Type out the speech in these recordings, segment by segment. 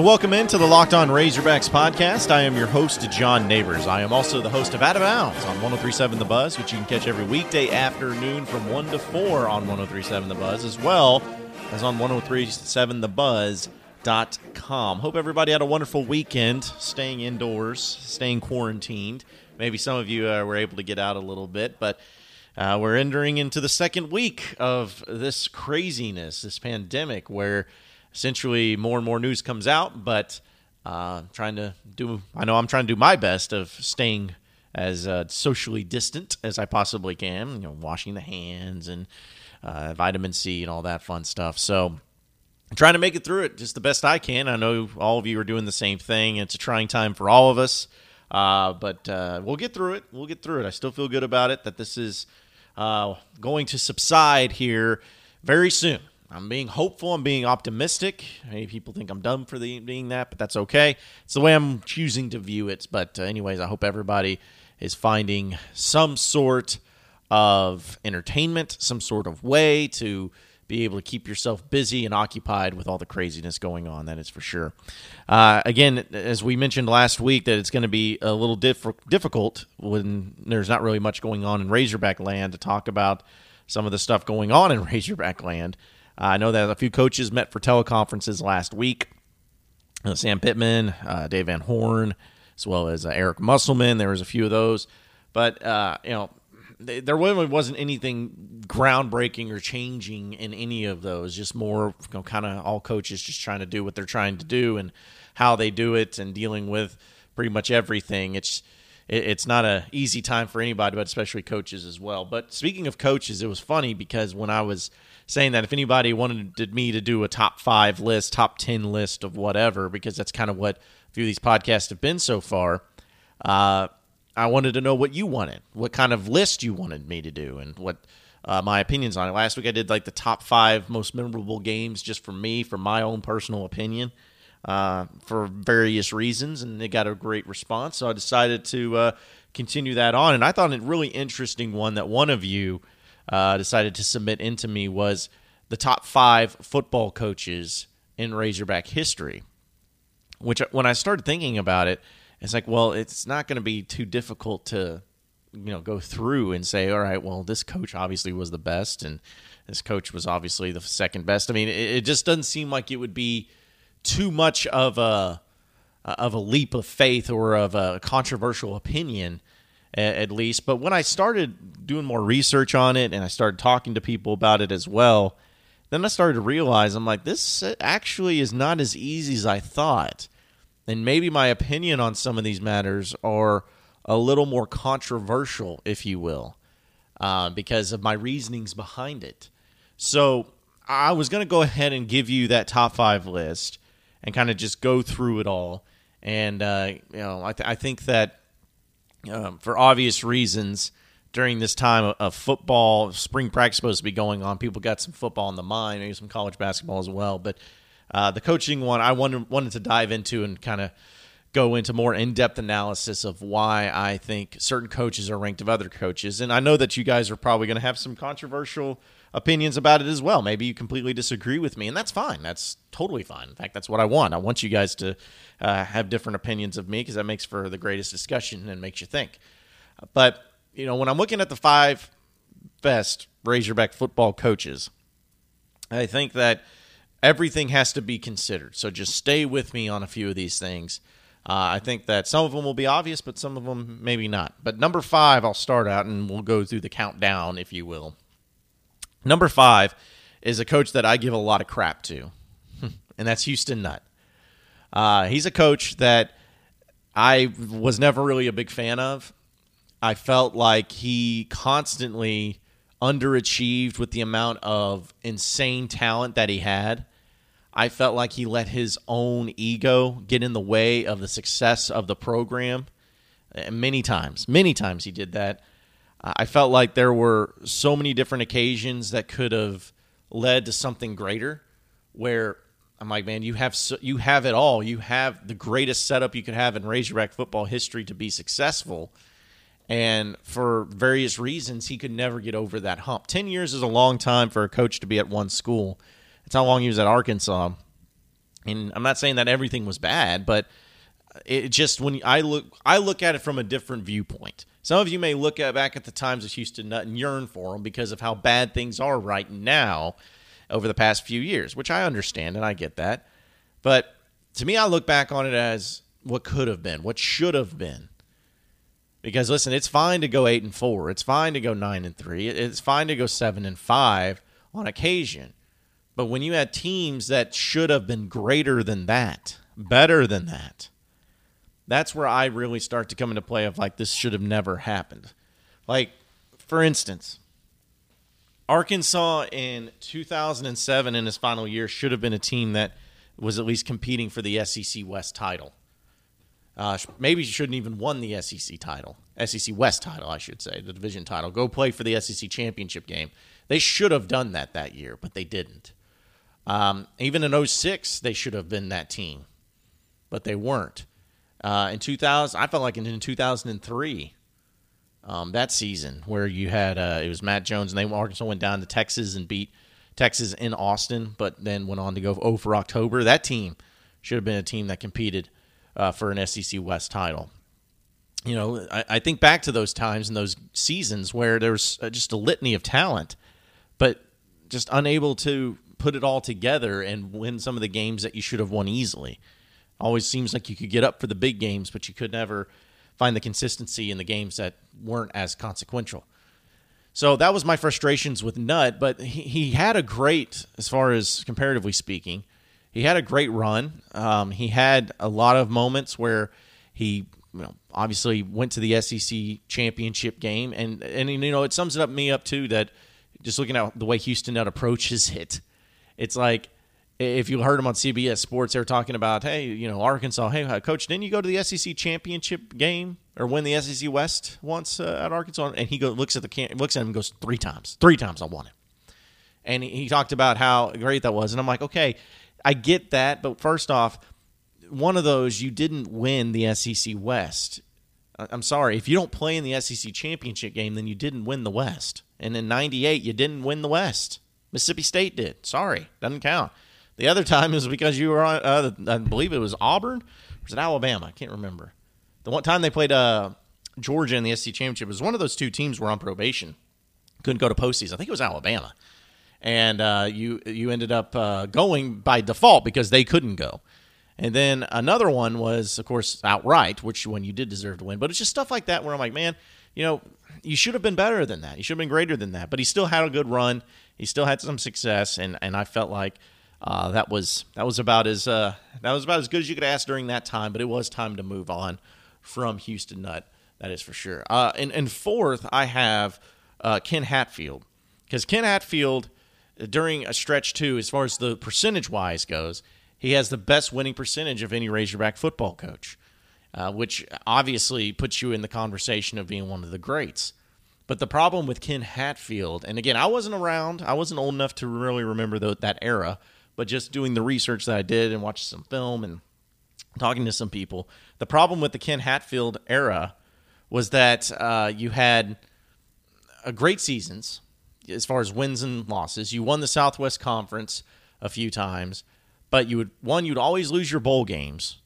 And welcome into the Locked On Razorbacks podcast. I am your host, John Neighbors. I am also the host of Out of Bounds on 1037 The Buzz, which you can catch every weekday afternoon from 1 to 4 on 1037 The Buzz, as well as on 1037thebuzz.com. Hope everybody had a wonderful weekend, staying indoors, staying quarantined. Maybe some of you uh, were able to get out a little bit, but uh, we're entering into the second week of this craziness, this pandemic, where essentially more and more news comes out, but uh, trying to do, I know I'm trying to do my best of staying as uh, socially distant as I possibly can, you know, washing the hands and uh, vitamin C and all that fun stuff. So I'm trying to make it through it just the best I can. I know all of you are doing the same thing. It's a trying time for all of us. Uh, but uh, we'll get through it. We'll get through it. I still feel good about it that this is uh, going to subside here very soon. I'm being hopeful. I'm being optimistic. Maybe people think I'm dumb for the, being that, but that's okay. It's the way I'm choosing to view it. But, uh, anyways, I hope everybody is finding some sort of entertainment, some sort of way to be able to keep yourself busy and occupied with all the craziness going on. That is for sure. Uh, again, as we mentioned last week, that it's going to be a little diff- difficult when there's not really much going on in Razorback land to talk about some of the stuff going on in Razorback land. Uh, I know that a few coaches met for teleconferences last week. Uh, Sam Pittman, uh, Dave Van Horn, as well as uh, Eric Musselman. There was a few of those, but uh, you know there really wasn't anything groundbreaking or changing in any of those. Just more, you know, kind of all coaches just trying to do what they're trying to do and how they do it and dealing with pretty much everything. It's it's not a easy time for anybody, but especially coaches as well. But speaking of coaches, it was funny because when I was saying that if anybody wanted me to do a top five list, top ten list of whatever, because that's kind of what a few of these podcasts have been so far. Uh, I wanted to know what you wanted, what kind of list you wanted me to do, and what uh, my opinions on it. Last week I did like the top five most memorable games just for me, for my own personal opinion, uh, for various reasons, and they got a great response. So I decided to uh, continue that on. And I thought a really interesting one that one of you uh, decided to submit into me was the top five football coaches in Razorback history. Which, when I started thinking about it, it's like, well, it's not going to be too difficult to, you know, go through and say, all right, well, this coach obviously was the best, and this coach was obviously the second best. I mean, it, it just doesn't seem like it would be too much of a of a leap of faith or of a controversial opinion at least but when i started doing more research on it and i started talking to people about it as well then i started to realize i'm like this actually is not as easy as i thought and maybe my opinion on some of these matters are a little more controversial, if you will, uh, because of my reasonings behind it. So I was going to go ahead and give you that top five list and kind of just go through it all. And uh, you know, I, th- I think that um, for obvious reasons, during this time of football, spring practice supposed to be going on. People got some football in the mind, maybe some college basketball as well. But uh, the coaching one, I wanted, wanted to dive into and kind of go into more in-depth analysis of why I think certain coaches are ranked of other coaches. And I know that you guys are probably going to have some controversial opinions about it as well. Maybe you completely disagree with me, and that's fine. That's totally fine. In fact, that's what I want. I want you guys to uh, have different opinions of me because that makes for the greatest discussion and makes you think. But you know, when I'm looking at the five best Razorback football coaches, I think that everything has to be considered. So just stay with me on a few of these things. Uh, I think that some of them will be obvious, but some of them maybe not. But number five, I'll start out and we'll go through the countdown, if you will. Number five is a coach that I give a lot of crap to, and that's Houston Nutt. Uh, he's a coach that I was never really a big fan of. I felt like he constantly underachieved with the amount of insane talent that he had. I felt like he let his own ego get in the way of the success of the program. Many times, many times he did that. I felt like there were so many different occasions that could have led to something greater. Where I'm like, man, you have so, you have it all. You have the greatest setup you could have in Razorback football history to be successful. And for various reasons, he could never get over that hump. Ten years is a long time for a coach to be at one school. That's how long he was at Arkansas. And I'm not saying that everything was bad, but it just when I look I look at it from a different viewpoint. Some of you may look at back at the times of Houston Nutt and yearn for them because of how bad things are right now over the past few years, which I understand and I get that. But to me, I look back on it as what could have been, what should have been. Because listen, it's fine to go eight and four. It's fine to go nine and three. It's fine to go seven and five on occasion. But when you had teams that should have been greater than that, better than that, that's where I really start to come into play of like this should have never happened. Like, for instance, Arkansas in 2007 in his final year should have been a team that was at least competing for the SEC West title. Uh, maybe shouldn't even won the SEC title, SEC West title, I should say, the division title. Go play for the SEC championship game. They should have done that that year, but they didn't. Um, even in 06, they should have been that team, but they weren't. Uh, in 2000, I felt like in, in 2003, um, that season where you had uh, it was Matt Jones and they Arkansas went down to Texas and beat Texas in Austin, but then went on to go 0 for October. That team should have been a team that competed uh, for an SEC West title. You know, I, I, think back to those times and those seasons where there was uh, just a litany of talent, but just unable to put it all together and win some of the games that you should have won easily. Always seems like you could get up for the big games, but you could never find the consistency in the games that weren't as consequential. So that was my frustrations with Nutt, but he, he had a great, as far as comparatively speaking, he had a great run. Um, he had a lot of moments where he, you know, obviously went to the SEC championship game, and and you know it sums it up me up too that just looking at the way Houston Nutt approaches it, it's like if you heard him on CBS Sports, they were talking about, hey, you know, Arkansas. Hey, uh, coach, didn't you go to the SEC championship game or win the SEC West once uh, at Arkansas? And he go, looks at the looks at him and goes, three times, three times I won it. And he, he talked about how great that was, and I'm like, okay, I get that, but first off, one of those you didn't win the SEC West. I'm sorry, if you don't play in the SEC championship game, then you didn't win the West. And in '98, you didn't win the West. Mississippi State did. Sorry, doesn't count. The other time is because you were on, uh, I believe it was Auburn. Or was it Alabama? I can't remember. The one time they played uh, Georgia in the SEC championship was one of those two teams were on probation, couldn't go to postseason. I think it was Alabama, and uh, you you ended up uh, going by default because they couldn't go. And then another one was, of course, outright, which one you did deserve to win. But it's just stuff like that where I'm like, man, you know, you should have been better than that. You should have been greater than that. But he still had a good run. He still had some success, and and I felt like uh, that was that was about as uh, that was about as good as you could ask during that time. But it was time to move on from Houston Nutt. That is for sure. Uh, and, and fourth, I have uh, Ken Hatfield because Ken Hatfield during a stretch too, as far as the percentage wise goes, he has the best winning percentage of any Razorback football coach, uh, which obviously puts you in the conversation of being one of the greats. But the problem with Ken Hatfield, and again, I wasn't around, I wasn't old enough to really remember the, that era but just doing the research that I did and watching some film and talking to some people, the problem with the Ken Hatfield era was that uh, you had a great seasons as far as wins and losses. You won the Southwest Conference a few times, but you would one you'd always lose your bowl games,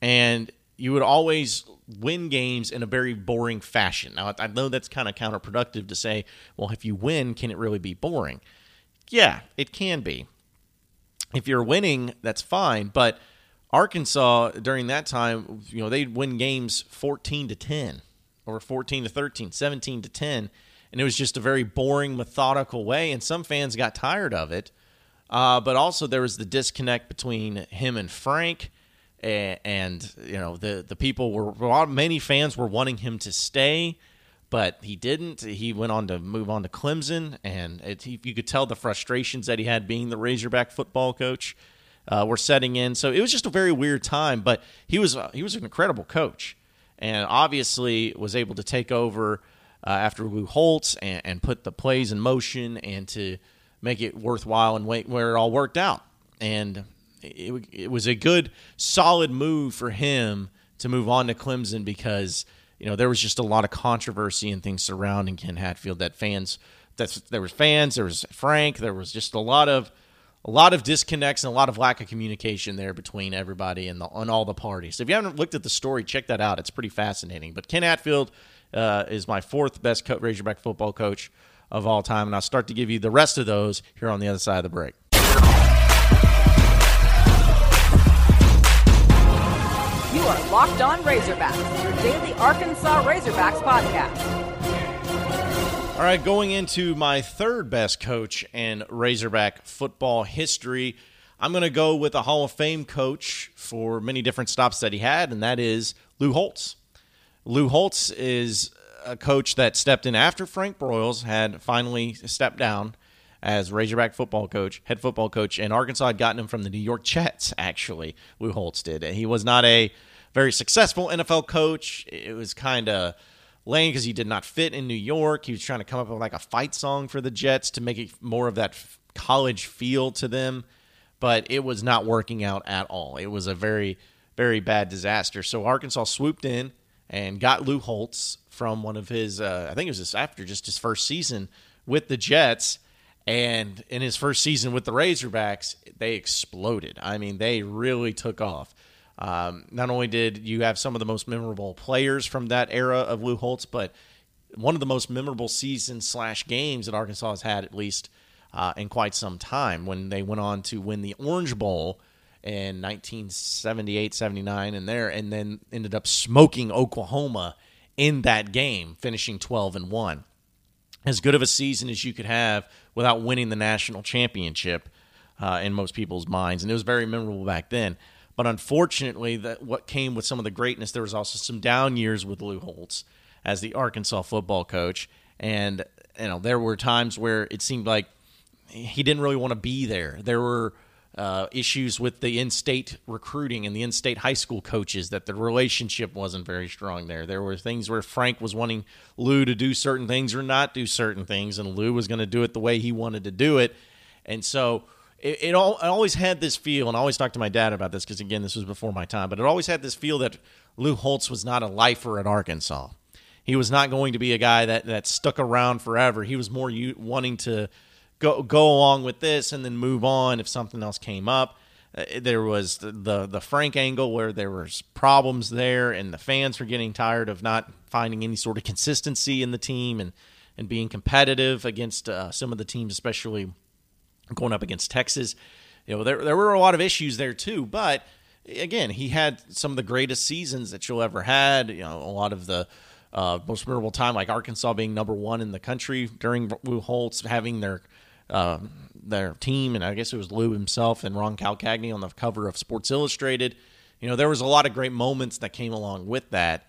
and you would always win games in a very boring fashion. Now I know that's kind of counterproductive to say, well, if you win, can it really be boring? Yeah, it can be if you're winning, that's fine. But Arkansas during that time, you know, they'd win games 14 to 10 or 14 to 13, 17 to 10. And it was just a very boring, methodical way. And some fans got tired of it. Uh, but also there was the disconnect between him and Frank. And, and you know, the, the people were, many fans were wanting him to stay but he didn't. He went on to move on to Clemson, and it, he, you could tell the frustrations that he had being the Razorback football coach uh, were setting in. So it was just a very weird time. But he was uh, he was an incredible coach, and obviously was able to take over uh, after Lou Holtz and, and, put the plays in motion and to make it worthwhile and wait where it all worked out. And it, it was a good, solid move for him to move on to Clemson because you know, there was just a lot of controversy and things surrounding Ken Hatfield that fans that there was fans, there was Frank, there was just a lot of a lot of disconnects and a lot of lack of communication there between everybody and, the, and all the parties. So if you haven't looked at the story, check that out. It's pretty fascinating. But Ken Hatfield uh, is my fourth best co- Razorback football coach of all time, and I'll start to give you the rest of those here on the other side of the break. You are Locked On Razorbacks, your daily Arkansas Razorbacks podcast. All right, going into my third best coach in Razorback football history, I'm going to go with a Hall of Fame coach for many different stops that he had, and that is Lou Holtz. Lou Holtz is a coach that stepped in after Frank Broyles had finally stepped down as Razorback football coach, head football coach, and Arkansas had gotten him from the New York Jets, actually. Lou Holtz did. And he was not a very successful NFL coach. It was kind of lame because he did not fit in New York. He was trying to come up with like a fight song for the Jets to make it more of that college feel to them, but it was not working out at all. It was a very, very bad disaster. So Arkansas swooped in and got Lou Holtz from one of his, uh, I think it was just after just his first season with the Jets. And in his first season with the Razorbacks, they exploded. I mean, they really took off. Um, not only did you have some of the most memorable players from that era of Lou Holtz, but one of the most memorable seasons slash games that Arkansas has had at least uh, in quite some time when they went on to win the Orange Bowl in 1978 79 and there and then ended up smoking Oklahoma in that game finishing 12 and 1 as good of a season as you could have without winning the national championship uh, in most people's minds. And it was very memorable back then. But unfortunately, that what came with some of the greatness, there was also some down years with Lou Holtz as the Arkansas football coach, and you know there were times where it seemed like he didn't really want to be there. There were uh, issues with the in-state recruiting and the in-state high school coaches that the relationship wasn't very strong there. There were things where Frank was wanting Lou to do certain things or not do certain things, and Lou was going to do it the way he wanted to do it, and so it, it, all, I always had this feel, and I always talked to my dad about this because, again, this was before my time, but it always had this feel that Lou Holtz was not a lifer at Arkansas. He was not going to be a guy that, that stuck around forever. He was more u- wanting to go, go along with this and then move on if something else came up. Uh, there was the, the, the Frank angle where there was problems there, and the fans were getting tired of not finding any sort of consistency in the team and, and being competitive against uh, some of the teams, especially – going up against Texas. You know, there there were a lot of issues there too, but again, he had some of the greatest seasons that you'll ever had. You know, a lot of the uh, most memorable time, like Arkansas being number one in the country during Lou Holtz having their uh, their team, and I guess it was Lou himself and Ron Calcagni on the cover of Sports Illustrated. You know, there was a lot of great moments that came along with that,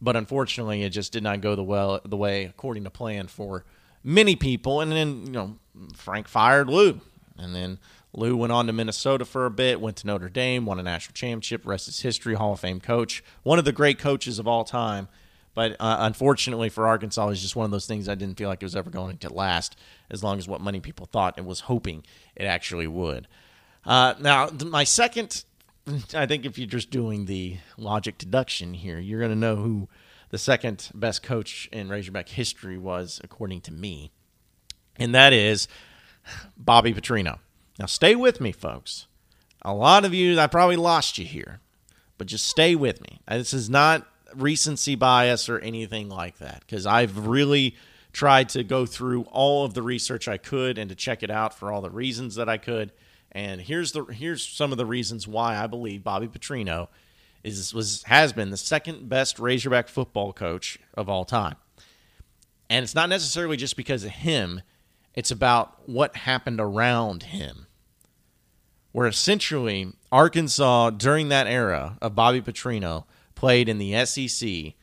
but unfortunately, it just did not go the well the way according to plan for many people. And then, you know, Frank fired Lou. And then Lou went on to Minnesota for a bit, went to Notre Dame, won a national championship, rest is history, Hall of Fame coach, one of the great coaches of all time. But uh, unfortunately for Arkansas, it was just one of those things I didn't feel like it was ever going to last as long as what many people thought and was hoping it actually would. Uh, now, my second, I think if you're just doing the logic deduction here, you're going to know who the second best coach in Razorback history was, according to me, and that is Bobby Petrino. Now, stay with me, folks. A lot of you, I probably lost you here, but just stay with me. This is not recency bias or anything like that, because I've really tried to go through all of the research I could and to check it out for all the reasons that I could. And here's the here's some of the reasons why I believe Bobby Petrino is was has been the second best Razorback football coach of all time. And it's not necessarily just because of him, it's about what happened around him. Where essentially Arkansas during that era of Bobby Petrino played in the SEC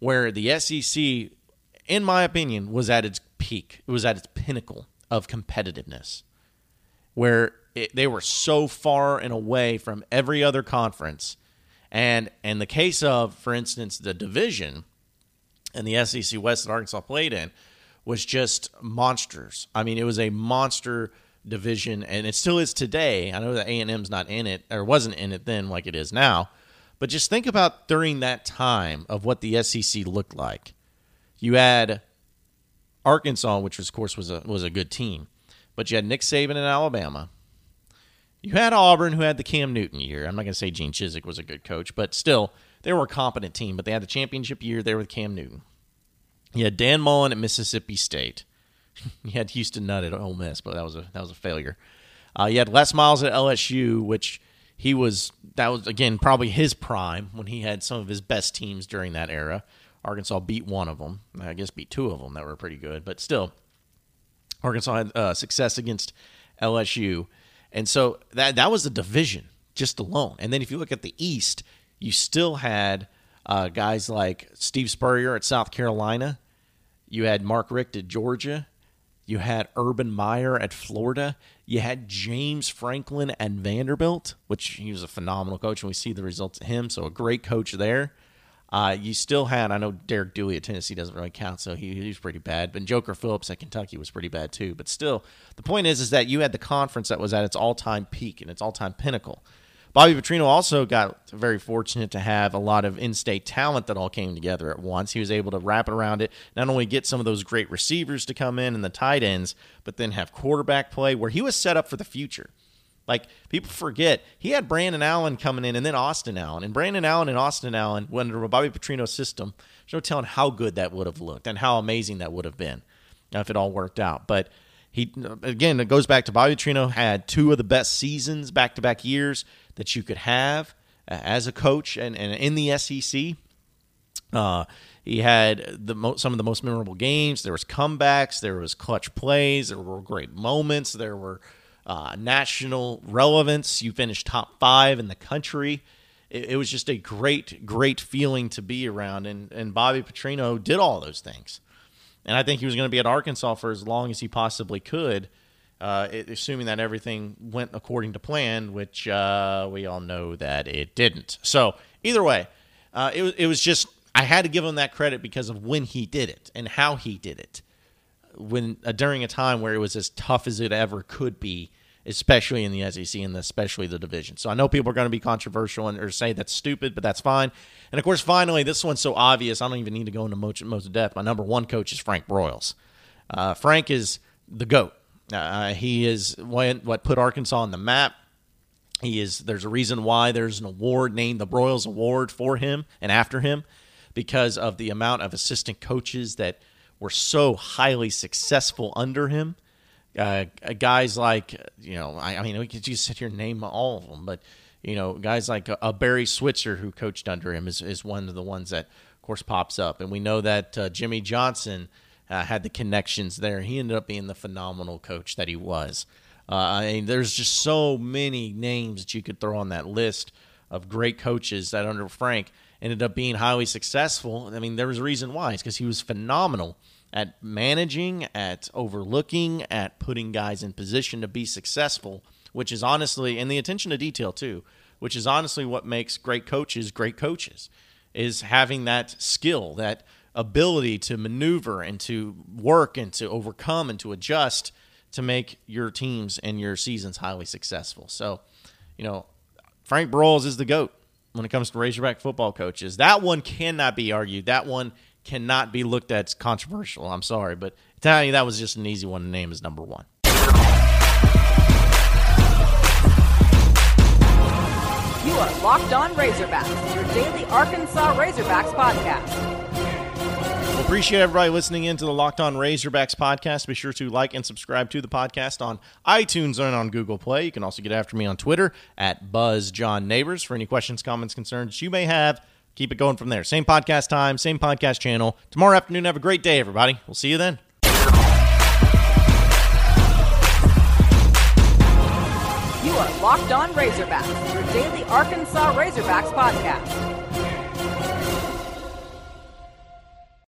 where the SEC in my opinion was at its peak. It was at its pinnacle of competitiveness. Where it, they were so far and away from every other conference and in the case of, for instance, the division and the SEC West that Arkansas played in was just monsters. I mean, it was a monster division, and it still is today. I know that A and M's not in it, or wasn't in it then, like it is now. But just think about during that time of what the SEC looked like. You had Arkansas, which of course was a was a good team, but you had Nick Saban in Alabama, You had Auburn, who had the Cam Newton year. I'm not going to say Gene Chizik was a good coach, but still, they were a competent team. But they had the championship year there with Cam Newton. You had Dan Mullen at Mississippi State. you had Houston Nutt at Ole Miss, but that was a that was a failure. Uh, you had Les Miles at LSU, which he was that was again probably his prime when he had some of his best teams during that era. Arkansas beat one of them. I guess beat two of them that were pretty good, but still, Arkansas had uh, success against LSU, and so that that was a division just alone. And then if you look at the East, you still had uh, guys like Steve Spurrier at South Carolina. You had Mark Richt at Georgia. You had Urban Meyer at Florida. You had James Franklin at Vanderbilt, which he was a phenomenal coach, and we see the results of him. So a great coach there. Uh, you still had, I know Derek Dooley at Tennessee doesn't really count, so he, he was pretty bad. But Joker Phillips at Kentucky was pretty bad too. But still, the point is, is that you had the conference that was at its all-time peak and its all-time pinnacle. Bobby Petrino also got very fortunate to have a lot of in-state talent that all came together at once. He was able to wrap it around it, not only get some of those great receivers to come in and the tight ends, but then have quarterback play where he was set up for the future. Like people forget, he had Brandon Allen coming in and then Austin Allen. And Brandon Allen and Austin Allen, went under Bobby Petrino system, there's no telling how good that would have looked and how amazing that would have been if it all worked out. But he again, it goes back to Bobby Petrino had two of the best seasons back to back years that you could have uh, as a coach and, and in the SEC. Uh, he had the mo- some of the most memorable games. There was comebacks. There was clutch plays. There were great moments. There were uh, national relevance. You finished top five in the country. It, it, was just a great, great feeling to be around. And, and Bobby Petrino did all those things. And I think he was going to be at Arkansas for as long as he possibly could, uh, assuming that everything went according to plan, which uh, we all know that it didn't. So either way, uh, it, it was just I had to give him that credit because of when he did it and how he did it. When uh, during a time where it was as tough as it ever could be especially in the SEC and especially the division. So I know people are going to be controversial and or say that's stupid, but that's fine. And of course, finally, this one's so obvious. I don't even need to go into much most depth. My number one coach is Frank Broyles. Uh, Frank is the goat. Uh, he is what, what put Arkansas on the map. He is. There's a reason why there's an award named the Broyles Award for him and after him, because of the amount of assistant coaches that were so highly successful under him uh, guys like you know, I, I, mean, we could just sit here and name all of them, but you know, guys like a, a, Barry Switzer who coached under him is, is one of the ones that, of course, pops up, and we know that uh, Jimmy Johnson uh, had the connections there. He ended up being the phenomenal coach that he was. Uh, I mean, there's just so many names that you could throw on that list of great coaches that under Frank ended up being highly successful. I mean, there was a reason why. It's because he was phenomenal at managing, at overlooking, at putting guys in position to be successful, which is honestly, and the attention to detail too, which is honestly what makes great coaches great coaches, is having that skill, that ability to maneuver and to work and to overcome and to adjust to make your teams and your seasons highly successful. So, you know, Frank Broyles is the GOAT when it comes to Razorback football coaches. That one cannot be argued. That one cannot be looked at as controversial. I'm sorry, but telling you that was just an easy one to name as number one. You are Locked On Razorbacks, your daily Arkansas Razorbacks podcast. Well, appreciate everybody listening in to the Locked On Razorbacks podcast. Be sure to like and subscribe to the podcast on iTunes and on Google Play. You can also get after me on Twitter at Buzz John Neighbors for any questions, comments, concerns you may have keep it going from there. Same podcast time, same podcast channel. Tomorrow afternoon, have a great day, everybody. We'll see you then. You are Locked On Razorbacks, your daily Arkansas Razorbacks podcast